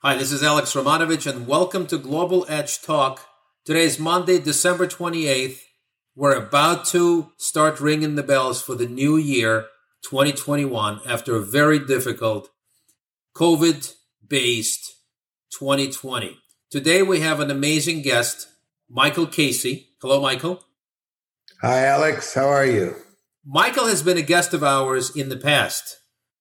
Hi, this is Alex Romanovich, and welcome to Global Edge Talk. Today is Monday, December 28th. We're about to start ringing the bells for the new year, 2021, after a very difficult COVID based 2020. Today we have an amazing guest, Michael Casey. Hello, Michael. Hi, Alex. How are you? Michael has been a guest of ours in the past.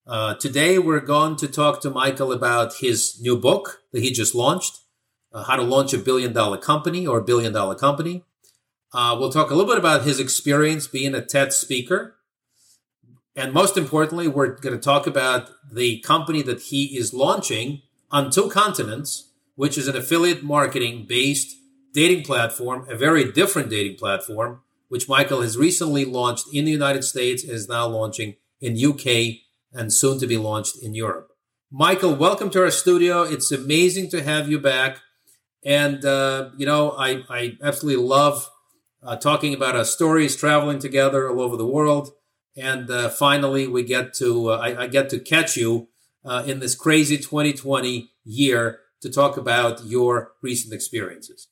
Uh, today, we're going to talk to Michael about his new book that he just launched uh, How to Launch a Billion Dollar Company or a Billion Dollar Company. Uh, we'll talk a little bit about his experience being a TED speaker. And most importantly, we're going to talk about the company that he is launching on two continents, which is an affiliate marketing based dating platform, a very different dating platform, which Michael has recently launched in the United States and is now launching in UK and soon to be launched in Europe. Michael, welcome to our studio. It's amazing to have you back. And, uh, you know, I, I absolutely love uh, talking about our stories, traveling together all over the world. And uh, finally, we get to, uh, I, I, get to catch you uh, in this crazy 2020 year to talk about your recent experiences.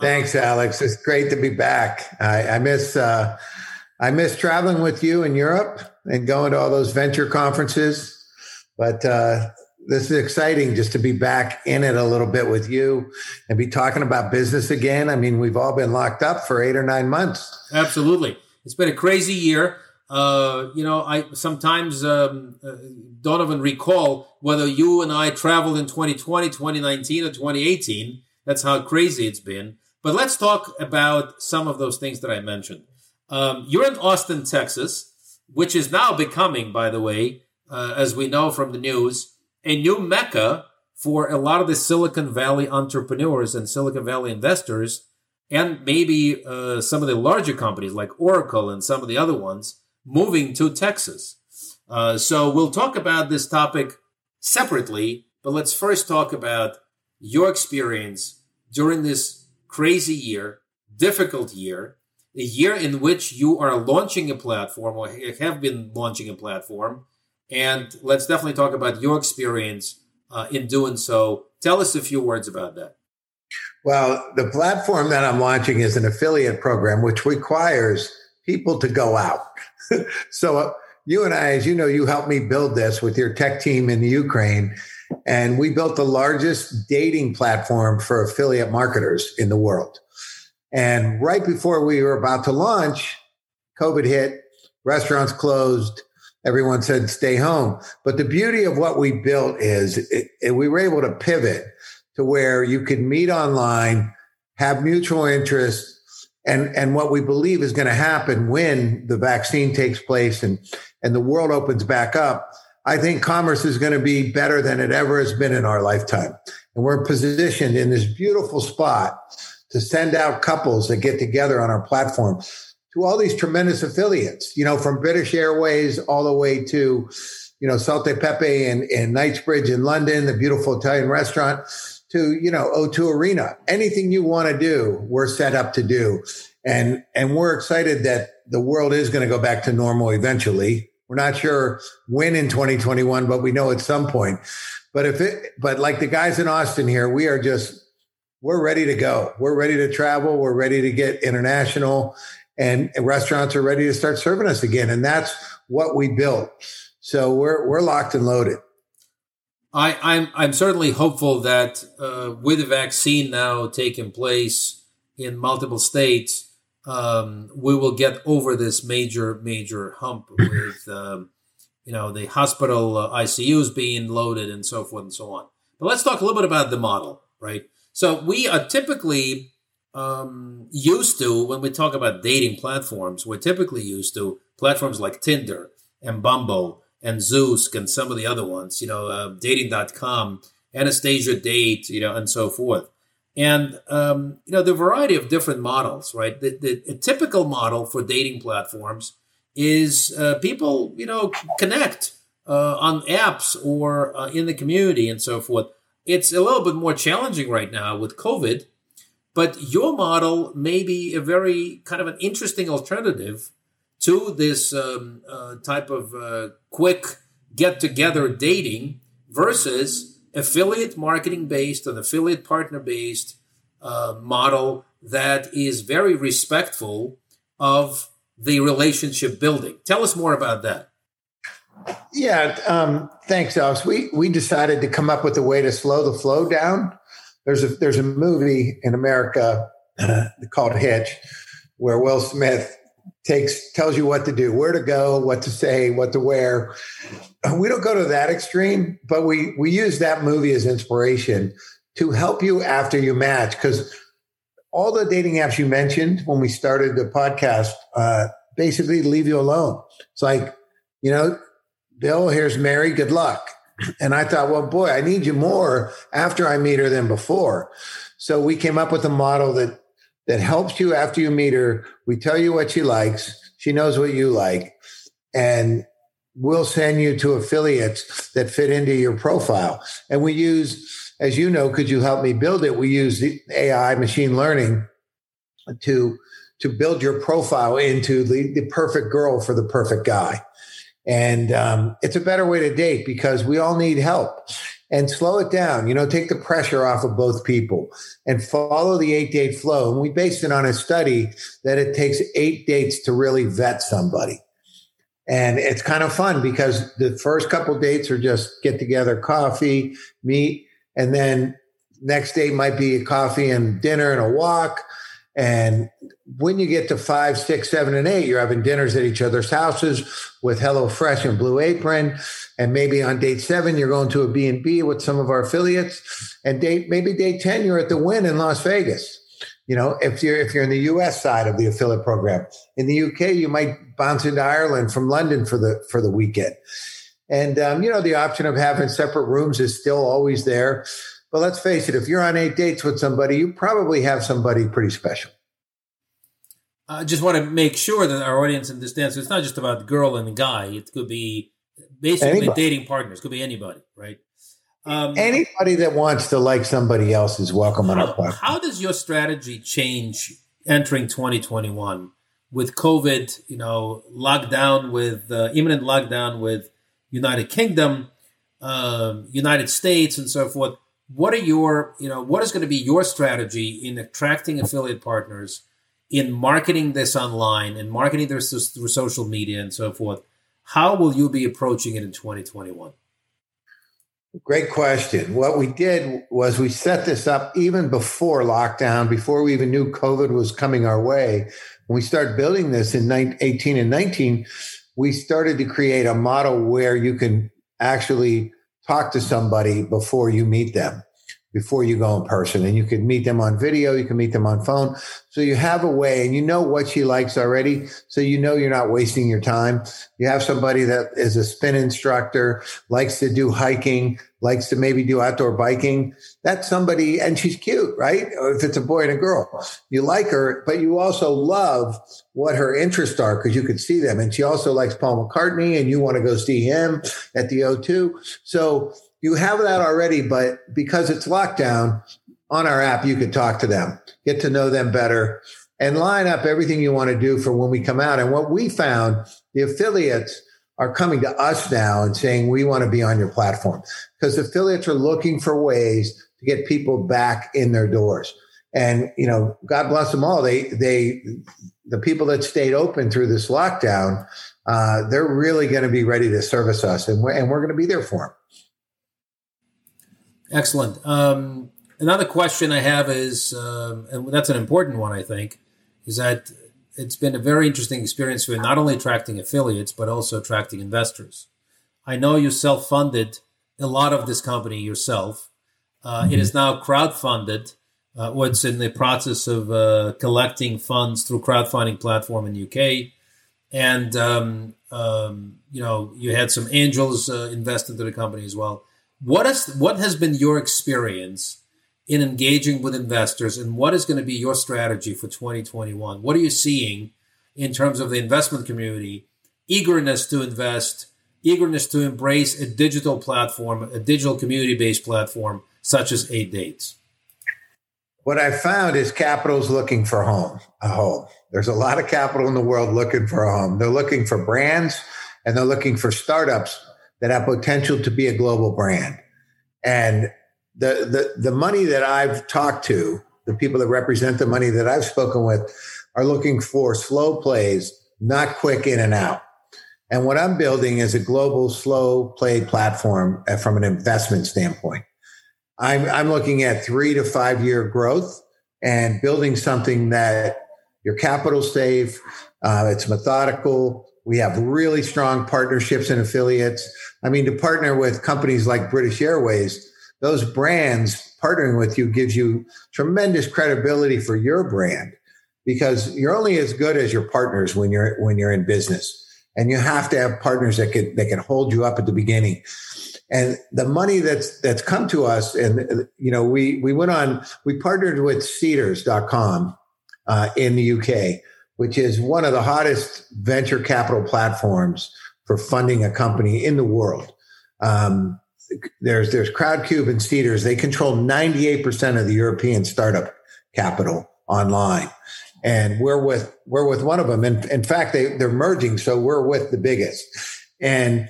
Thanks, Alex. It's great to be back. I, I miss uh, I miss traveling with you in Europe and going to all those venture conferences. But uh, this is exciting just to be back in it a little bit with you and be talking about business again. I mean, we've all been locked up for eight or nine months. Absolutely. It's been a crazy year. Uh, you know, I sometimes um, uh, don't even recall whether you and I traveled in 2020, 2019, or 2018. That's how crazy it's been. But let's talk about some of those things that I mentioned. Um, you're in Austin, Texas, which is now becoming, by the way, uh, as we know from the news, a new mecca for a lot of the Silicon Valley entrepreneurs and Silicon Valley investors, and maybe uh, some of the larger companies like Oracle and some of the other ones moving to Texas. Uh, so we'll talk about this topic separately, but let's first talk about your experience during this crazy year, difficult year, a year in which you are launching a platform or have been launching a platform. And let's definitely talk about your experience uh, in doing so. Tell us a few words about that. Well, the platform that I'm launching is an affiliate program, which requires people to go out. so, uh, you and I, as you know, you helped me build this with your tech team in the Ukraine. And we built the largest dating platform for affiliate marketers in the world. And right before we were about to launch, COVID hit, restaurants closed, everyone said stay home. But the beauty of what we built is it, it, we were able to pivot to where you could meet online, have mutual interest, and, and what we believe is going to happen when the vaccine takes place and, and the world opens back up. I think commerce is going to be better than it ever has been in our lifetime. And we're positioned in this beautiful spot to send out couples that get together on our platform to all these tremendous affiliates, you know, from British Airways all the way to, you know, Salte Pepe and, and Knightsbridge in London, the beautiful Italian restaurant, to, you know, O2 Arena. Anything you want to do, we're set up to do. And and we're excited that the world is going to go back to normal eventually. We're not sure when in 2021, but we know at some point. But if it, but like the guys in Austin here, we are just we're ready to go. We're ready to travel. We're ready to get international, and restaurants are ready to start serving us again. And that's what we built. So we're we're locked and loaded. I, am I'm, I'm certainly hopeful that uh, with the vaccine now taking place in multiple states, um, we will get over this major major hump with um, you know the hospital uh, ICUs being loaded and so forth and so on. But let's talk a little bit about the model, right? So we are typically um, used to, when we talk about dating platforms, we're typically used to platforms like Tinder and Bumble and Zoosk and some of the other ones, you know, uh, dating.com, Anastasia Date, you know, and so forth. And, um, you know, the variety of different models, right? The, the typical model for dating platforms is uh, people, you know, connect uh, on apps or uh, in the community and so forth. It's a little bit more challenging right now with COVID, but your model may be a very kind of an interesting alternative to this um, uh, type of uh, quick get together dating versus affiliate marketing based, an affiliate partner based uh, model that is very respectful of the relationship building. Tell us more about that. Yeah, um, thanks, Alex. We we decided to come up with a way to slow the flow down. There's a there's a movie in America uh, called Hitch, where Will Smith takes tells you what to do, where to go, what to say, what to wear. We don't go to that extreme, but we we use that movie as inspiration to help you after you match because all the dating apps you mentioned when we started the podcast uh, basically leave you alone. It's like you know Bill, here's Mary, good luck. And I thought, well, boy, I need you more after I meet her than before. So we came up with a model that that helps you after you meet her. We tell you what she likes. She knows what you like. And we'll send you to affiliates that fit into your profile. And we use, as you know, could you help me build it? We use the AI machine learning to to build your profile into the, the perfect girl for the perfect guy. And um, it's a better way to date because we all need help. And slow it down, you know, take the pressure off of both people and follow the eight date flow. And we based it on a study that it takes eight dates to really vet somebody. And it's kind of fun because the first couple dates are just get together, coffee, meet, and then next date might be a coffee and dinner and a walk. And when you get to five, six, seven, and eight, you're having dinners at each other's houses with Hello Fresh and Blue Apron. And maybe on date seven, you're going to a B&B with some of our affiliates. And date maybe day 10, you're at the Wynn in Las Vegas. You know, if you're if you're in the US side of the affiliate program. In the UK, you might bounce into Ireland from London for the for the weekend. And um, you know, the option of having separate rooms is still always there. But let's face it, if you're on eight dates with somebody, you probably have somebody pretty special. I just want to make sure that our audience understands. So it's not just about the girl and the guy. It could be basically anybody. dating partners. It could be anybody, right? Um, anybody that wants to like somebody else is welcome how, on our platform. How does your strategy change entering 2021 with COVID? You know, lockdown with uh, imminent lockdown with United Kingdom, uh, United States, and so forth what are your you know what is going to be your strategy in attracting affiliate partners in marketing this online and marketing this through social media and so forth how will you be approaching it in 2021 great question. What we did was we set this up even before lockdown before we even knew covid was coming our way. When we started building this in 18 and 19 we started to create a model where you can actually talk to somebody before you meet them before you go in person. And you can meet them on video you can meet them on phone. So you have a way and you know what she likes already. So you know you're not wasting your time. You have somebody that is a spin instructor likes to do hiking likes to maybe do outdoor biking. That's somebody and she's cute right? If it's a boy and a girl. You like her but you also love what her interests are because you could see them. And she also likes paul mccartney and you want to go see him at the o2 so you have that already, but because it's lockdown on our app, you can talk to them, get to know them better, and line up everything you want to do for when we come out. And what we found, the affiliates are coming to us now and saying, we want to be on your platform because affiliates are looking for ways to get people back in their doors. And, you know, God bless them all. They, they, the people that stayed open through this lockdown, uh, they're really going to be ready to service us and we're, and we're going to be there for them. Excellent. Um, another question I have is, um, and that's an important one, I think, is that it's been a very interesting experience for not only attracting affiliates, but also attracting investors. I know you self funded a lot of this company yourself. Uh, mm-hmm. it is now crowd-funded. Uh, what's in the process of uh, collecting funds through crowdfunding platform in UK, and um, um, you know you had some angels uh, invest into the company as well. What has what has been your experience in engaging with investors, and what is going to be your strategy for 2021? What are you seeing in terms of the investment community eagerness to invest, eagerness to embrace a digital platform, a digital community-based platform such as Eight Dates? What I found is capital's looking for home, a home. There's a lot of capital in the world looking for a home. They're looking for brands and they're looking for startups that have potential to be a global brand. And the, the, the money that I've talked to, the people that represent the money that I've spoken with, are looking for slow plays, not quick in and out. And what I'm building is a global slow play platform uh, from an investment standpoint. I'm, I'm looking at three to five year growth and building something that your capital safe, uh, it's methodical. We have really strong partnerships and affiliates. I mean, to partner with companies like British Airways, those brands partnering with you gives you tremendous credibility for your brand because you're only as good as your partners when you're when you're in business. And you have to have partners that can that can hold you up at the beginning. And the money that's that's come to us and you know we we went on we partnered with seedrs.com uh, in the uk which is one of the hottest venture capital platforms for funding a company in the world um, there's there's crowdcube and seedrs they control 98% of the european startup capital online and we're with we're with one of them. And in fact, they they're merging, so we're with the biggest. And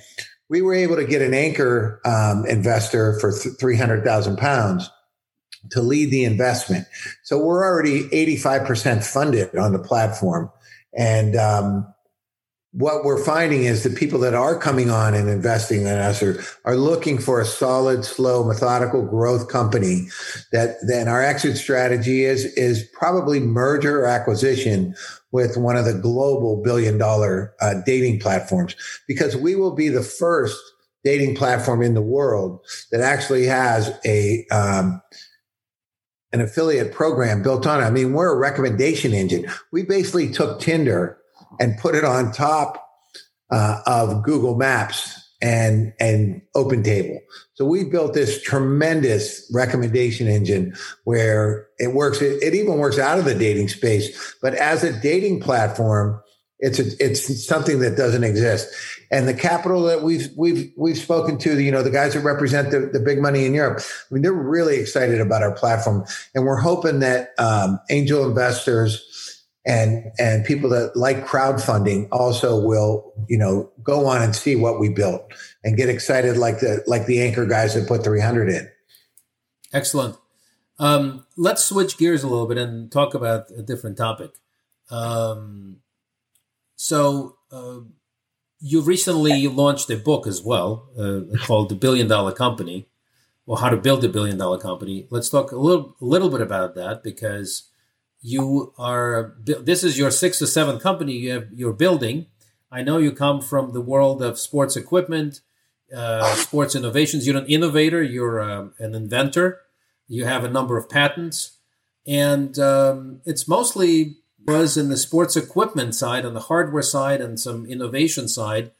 we were able to get an anchor um, investor for th- three hundred thousand pounds to lead the investment. So we're already eighty five percent funded on the platform, and um, what we're finding is the people that are coming on and investing in us are, are looking for a solid, slow, methodical growth company that then our exit strategy is, is probably merger or acquisition with one of the global billion dollar uh, dating platforms because we will be the first dating platform in the world that actually has a, um, an affiliate program built on it. I mean, we're a recommendation engine. We basically took Tinder and put it on top uh, of Google Maps and and OpenTable. So we built this tremendous recommendation engine where it works. It, it, even works out of the dating space, but as a dating platform, it's a, it's something that doesn't exist. And the capital that we've we've we've spoken to, you know, the guys that represent the, the big money in Europe, I mean, they're really excited about our platform, and we're hoping that um, angel investors and and people that like crowdfunding also will you know go on and see what we built and get excited like the like the anchor guys that put 300 in. Excellent. Um, let's switch gears a little bit and talk about a different topic. Um, so uh, you recently launched a book as well uh, called the billion dollar company or how to build a billion dollar company. Let's talk a little, a little bit about that because you are this is your sixth or seventh company you have you're building. I know you come from the world of sports equipment uh, sports innovations. You're an innovator you're uh, an inventor. You have a number of patents. And um, it's mostly was in the sports equipment side on the hardware side and some innovation side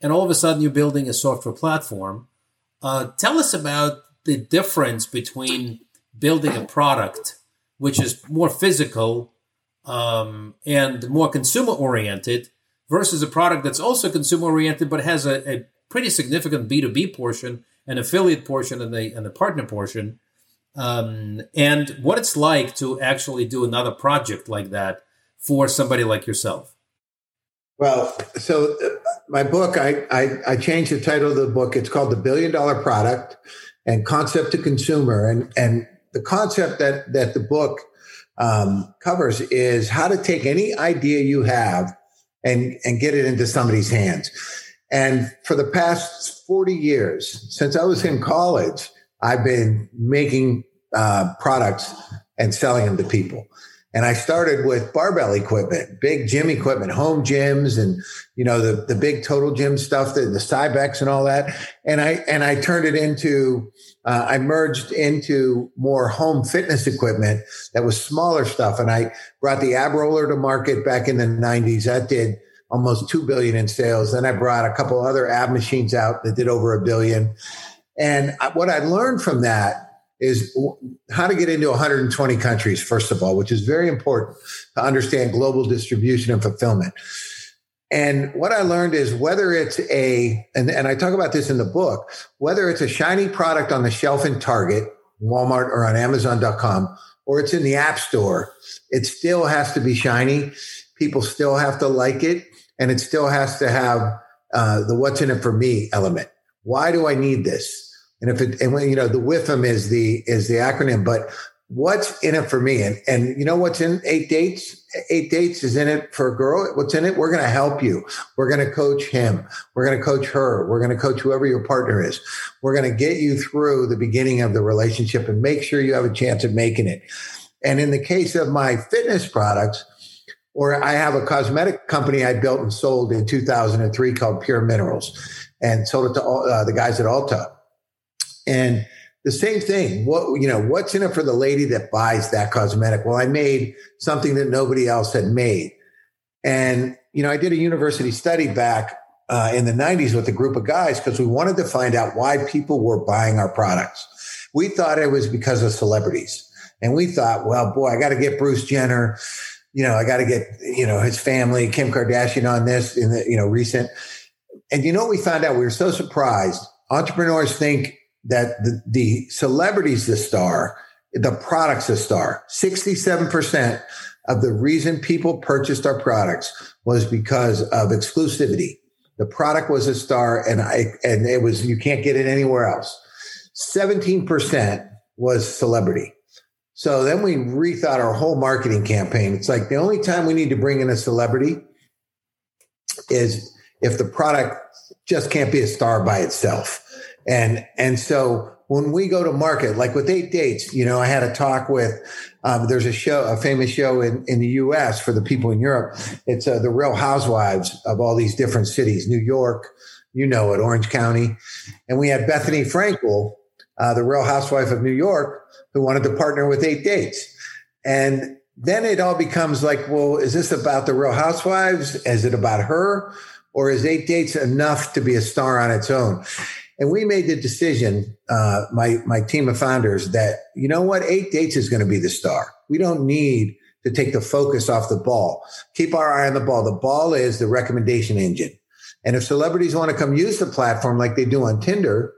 and all of a sudden you're building a software platform uh, tell us about the difference between building a product which is more physical um, and more consumer oriented, versus a product that's also consumer oriented but has a, a pretty significant B2B portion, an affiliate portion, and a, and a partner portion. Um, and what it's like to actually do another project like that for somebody like yourself. Well, so uh, my book, I, I, I changed the title of the book. It's called The Billion Dollar Product and Concept to Consumer. And, and the concept that that the book um, covers is how to take any idea you have and and get it into somebody's hands. And for the past forty years, since I was in college, I've been making uh, products and selling them to people. And I started with barbell equipment, big gym equipment, home gyms, and you know the the big total gym stuff, the, the Cybex and all that. And I and I turned it into uh, I merged into more home fitness equipment that was smaller stuff. And I brought the ab roller to market back in the 90s. That did almost 2 billion in sales. Then I brought a couple other ab machines out that did over a billion. And what I learned from that is how to get into 120 countries, first of all, which is very important to understand global distribution and fulfillment. And what I learned is whether it's a, and, and I talk about this in the book, whether it's a shiny product on the shelf in Target, Walmart, or on Amazon.com, or it's in the App Store, it still has to be shiny. People still have to like it, and it still has to have uh, the what's in it for me element. Why do I need this? And if it, and you know, the WIFM is the, is the acronym, but what's in it for me? And, and you know what's in eight dates? Eight dates is in it for a girl. What's in it? We're going to help you. We're going to coach him. We're going to coach her. We're going to coach whoever your partner is. We're going to get you through the beginning of the relationship and make sure you have a chance of making it. And in the case of my fitness products, or I have a cosmetic company I built and sold in 2003 called Pure Minerals and sold it to uh, the guys at Ulta. And the same thing. What you know, what's in it for the lady that buys that cosmetic? Well, I made something that nobody else had made, and you know, I did a university study back uh, in the '90s with a group of guys because we wanted to find out why people were buying our products. We thought it was because of celebrities, and we thought, well, boy, I got to get Bruce Jenner. You know, I got to get you know his family, Kim Kardashian, on this in the you know recent. And you know what we found out? We were so surprised. Entrepreneurs think that the, the celebrity's the star, the product's the star. 67% of the reason people purchased our products was because of exclusivity. The product was a star and I, and it was, you can't get it anywhere else. 17% was celebrity. So then we rethought our whole marketing campaign. It's like the only time we need to bring in a celebrity is if the product just can't be a star by itself. And, and so when we go to market, like with eight dates, you know, I had a talk with, um, there's a show, a famous show in, in the US for the people in Europe. It's uh, the real housewives of all these different cities, New York, you know it, Orange County. And we had Bethenny Frankel, uh, the real housewife of New York, who wanted to partner with eight dates. And then it all becomes like, well, is this about the real housewives? Is it about her? Or is eight dates enough to be a star on its own? And we made the decision, uh, my my team of founders, that you know what, eight dates is going to be the star. We don't need to take the focus off the ball. Keep our eye on the ball. The ball is the recommendation engine. And if celebrities want to come use the platform like they do on Tinder,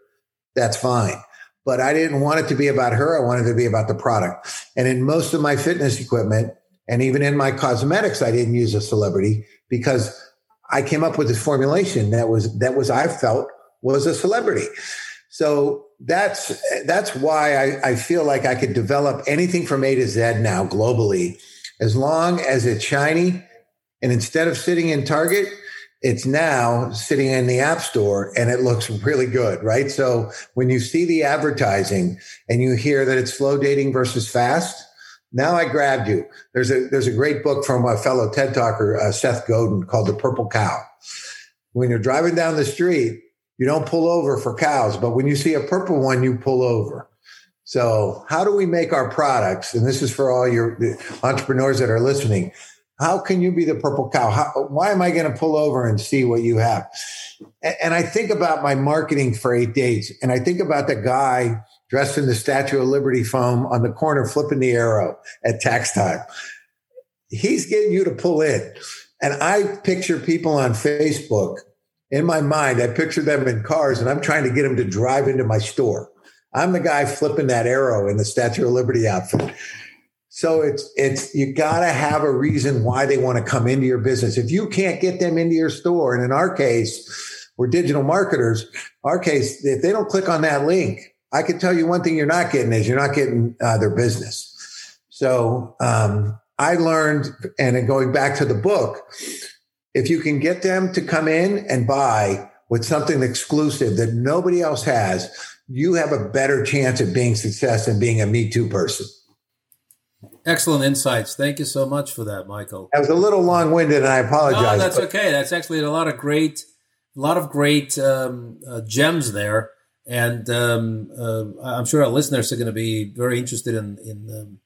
that's fine. But I didn't want it to be about her. I wanted it to be about the product. And in most of my fitness equipment and even in my cosmetics, I didn't use a celebrity because I came up with this formulation that was, that was, I felt was a celebrity. So that's that's why I, I feel like I could develop anything from A to Z now globally, as long as it's shiny. And instead of sitting in Target, it's now sitting in the App Store and it looks really good, right? So when you see the advertising and you hear that it's slow dating versus fast, now I grabbed you. There's a there's a great book from a fellow TED talker, uh, Seth Godin, called The Purple Cow. When you're driving down the street you don't pull over for cows, but when you see a purple one, you pull over. So, how do we make our products? And this is for all your entrepreneurs that are listening. How can you be the purple cow? How, why am I going to pull over and see what you have? And, and I think about my marketing for eight days, and I think about the guy dressed in the Statue of Liberty foam on the corner flipping the arrow at tax time. He's getting you to pull in. And I picture people on Facebook in my mind, I picture them in cars and I'm trying to get them to drive into my store. I'm the guy flipping that arrow in the Statue of Liberty outfit. So it's it's you got to have a reason why they want to come into your business. If you can't get them into your store, and in our case, we're digital marketers. Our case, if they don't click on that link, I can tell you one thing you're not getting is you're not getting uh, their business. So um, I learned, and going back to the book, if you can get them to come in and buy with something exclusive that nobody else has, you have a better chance of being success and being a Me Too person. Excellent insights. Thank you so much for that, Michael. I was a little long winded, and I apologize. No, that's okay. That's actually a lot of great, a lot of great um, uh, gems there, and um, uh, I'm sure our listeners are going to be very interested in in um,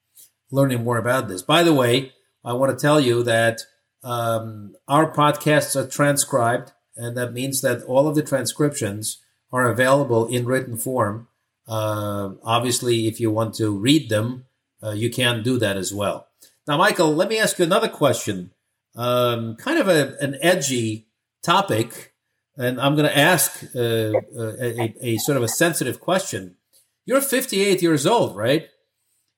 learning more about this. By the way, I want to tell you that um, our podcasts are transcribed, and that means that all of the transcriptions are available in written form. Uh, obviously, if you want to read them, uh, you can do that as well. Now, Michael, let me ask you another question. Um, kind of a, an edgy topic, and I'm going to ask uh, a, a, sort of a sensitive question. You're 58 years old, right?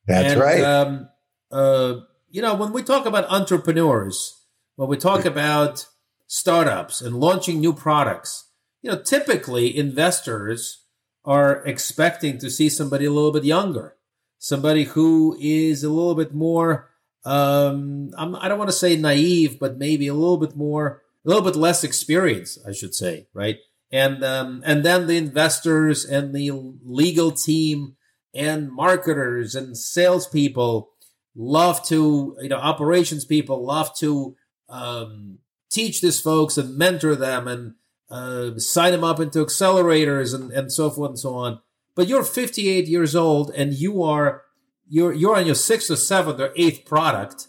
That's and, right. Um, uh, you know, when we talk about entrepreneurs, when we talk about startups and launching new products, you know, typically investors are expecting to see somebody a little bit younger, somebody who is a little bit more, um, I'm, I do not want to say naive, but maybe a little bit more, a little bit less experienced, I should say, right? And um, and then the investors and the legal team and marketers and salespeople love to, you know, operations people love to um, teach these folks and mentor them and uh, sign them up into accelerators and, and so forth and so on. But you're 58 years old and you are you're you're on your sixth or seventh or eighth product.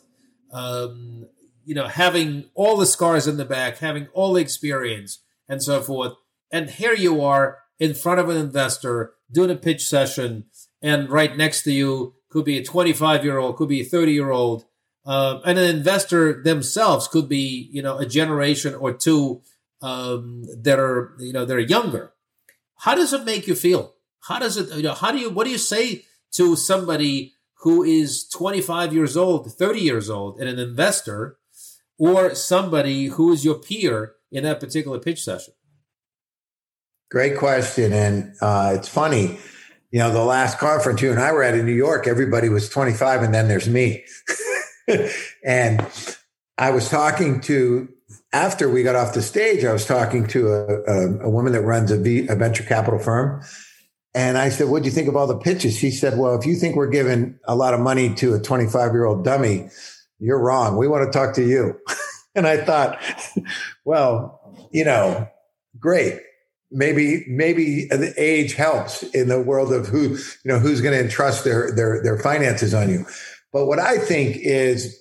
Um, you know, having all the scars in the back, having all the experience and so forth. And here you are in front of an investor doing a pitch session, and right next to you could be a 25 year old, could be a 30 year old, uh, and an investor themselves could be, you know, a generation or two um, that are you know that are younger. How does it make you feel? How does it you know how do you what do you say to somebody who is 25 years old, 30 years old, and an investor, or somebody who is your peer in that particular pitch session? Great question, and uh, it's funny. You know, the last conference you and I were at in New York, everybody was 25, and then there's me. and I was talking to after we got off the stage, I was talking to a, a, a woman that runs a, v, a venture capital firm. And I said, What do you think of all the pitches? She said, Well, if you think we're giving a lot of money to a 25 year old dummy, you're wrong. We want to talk to you. and I thought, Well, you know, great. Maybe, maybe the age helps in the world of who, you know, who's going to entrust their, their, their finances on you. But what I think is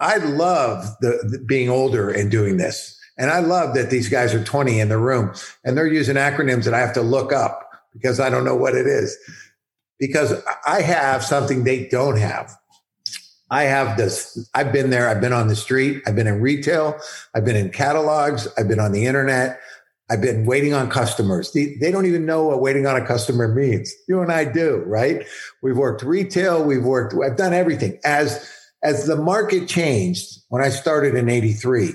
I love the, the, being older and doing this. And I love that these guys are 20 in the room and they're using acronyms that I have to look up because I don't know what it is. Because I have something they don't have. I have this. I've been there. I've been on the street. I've been in retail. I've been in catalogs. I've been on the internet. I've been waiting on customers. They, they, don't even know what waiting on a customer means. You and I do, right? We've worked retail. We've worked, I've done everything as as the market changed when I started in 83,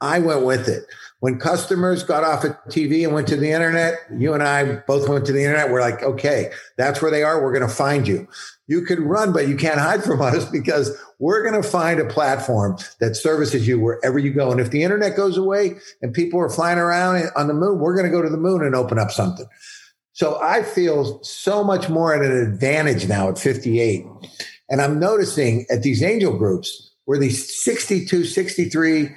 I went with it. When customers got off of TV and went to the internet, you and I both went to the internet. We're like, okay, that's where they are. We're going to find you. You could run, but you can't hide from us because we're going to find a platform that services you wherever you go. And if the internet goes away and people are flying around on the moon, we're going to go to the moon and open up something. So I feel so much more at an advantage now at 58 and I'm noticing at these angel groups where these 62, 63,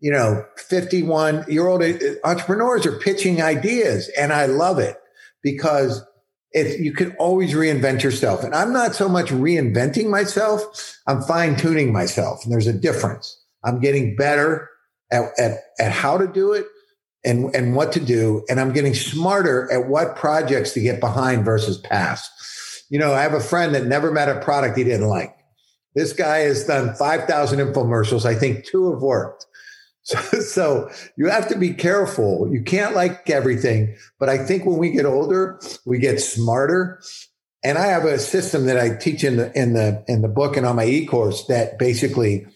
you know, 51 year old entrepreneurs are pitching ideas. And I love it because if you can always reinvent yourself. And I'm not so much reinventing myself, I'm fine tuning myself. And there's a difference. I'm getting better at, at, at how to do it and, and what to do. And I'm getting smarter at what projects to get behind versus past. You know, I have a friend that never met a product he didn't like. This guy has done 5,000 infomercials. I think two have worked. So, so, you have to be careful. You can't like everything. But I think when we get older, we get smarter. And I have a system that I teach in the in the in the book and on my e-course that basically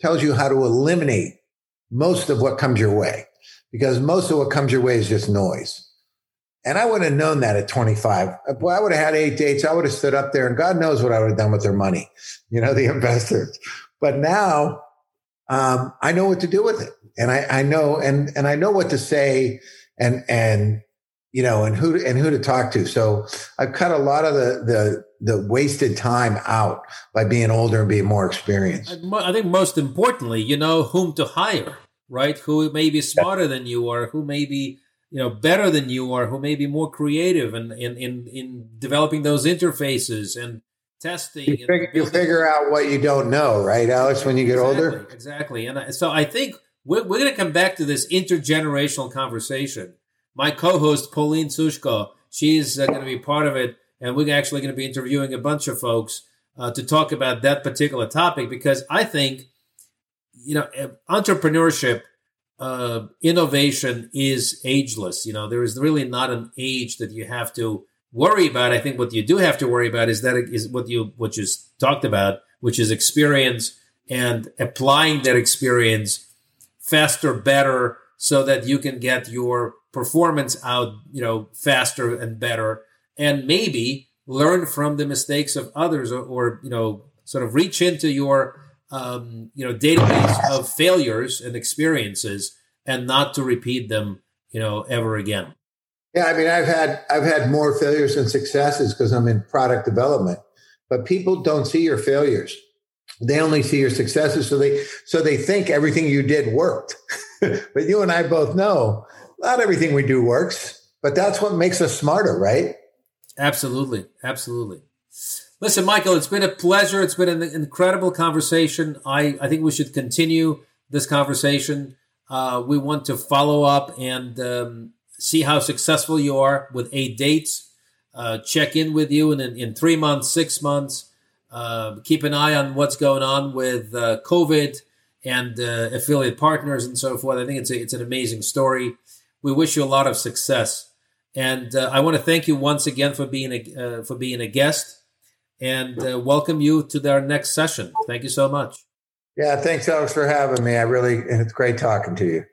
tells you how to eliminate most of what comes your way. Because most of what comes your way is just noise. And I would have known that at 25. Uh, boy, I would have had eight dates. I would have stood up there and God knows what I would have done with their money, you know, the investors. But now um, I know what to do with it. And I, I know, and, and I know what to say and, and, you know, and who, and who to talk to. So I've cut a lot of the, the, the wasted time out by being older and being more experienced. I think most importantly, you know whom to hire, right? Who may be smarter than you are, who may be you know better than you are who may be more creative and in, in in developing those interfaces and testing you, figure, you figure out what you don't know right alex when you get exactly, older? exactly. And so i think we're, we're going to come back to this intergenerational conversation. My co-host pauline sushko she's uh, going to be part of it and we're actually going to be interviewing a bunch of folks uh, to talk about that particular topic because i think you know entrepreneurship uh, innovation is ageless. You know, there is really not an age that you have to worry about. I think what you do have to worry about is that is what you what you talked about, which is experience and applying that experience faster, better, so that you can get your performance out, you know, faster and better, and maybe learn from the mistakes of others, or, or you know, sort of reach into your um, you know database of failures and experiences, and not to repeat them, you know, ever again. Yeah, I mean, I've had I've had more failures than successes because I'm in product development, but people don't see your failures. They only see your successes so they so they think everything you did worked. But you and i both know not everything we do works but that's what makes us smarter right? Absolutely. Absolutely. Listen michael it's been a pleasure. It's been an incredible conversation. I i think we should continue this conversation. Uh, we want to follow up and um, see how successful you are with eight dates uh, check in with you in, in three months six months uh, keep an eye on what's going on with uh, COVID and uh, affiliate partners and so forth. I think it's a, it's an amazing story. We wish you a lot of success, and uh, I want to thank you once again for being a uh, for being a guest, and welcome you to our next session. Thank you so much. Yeah, thanks, Alex, for having me. I really it's great talking to you.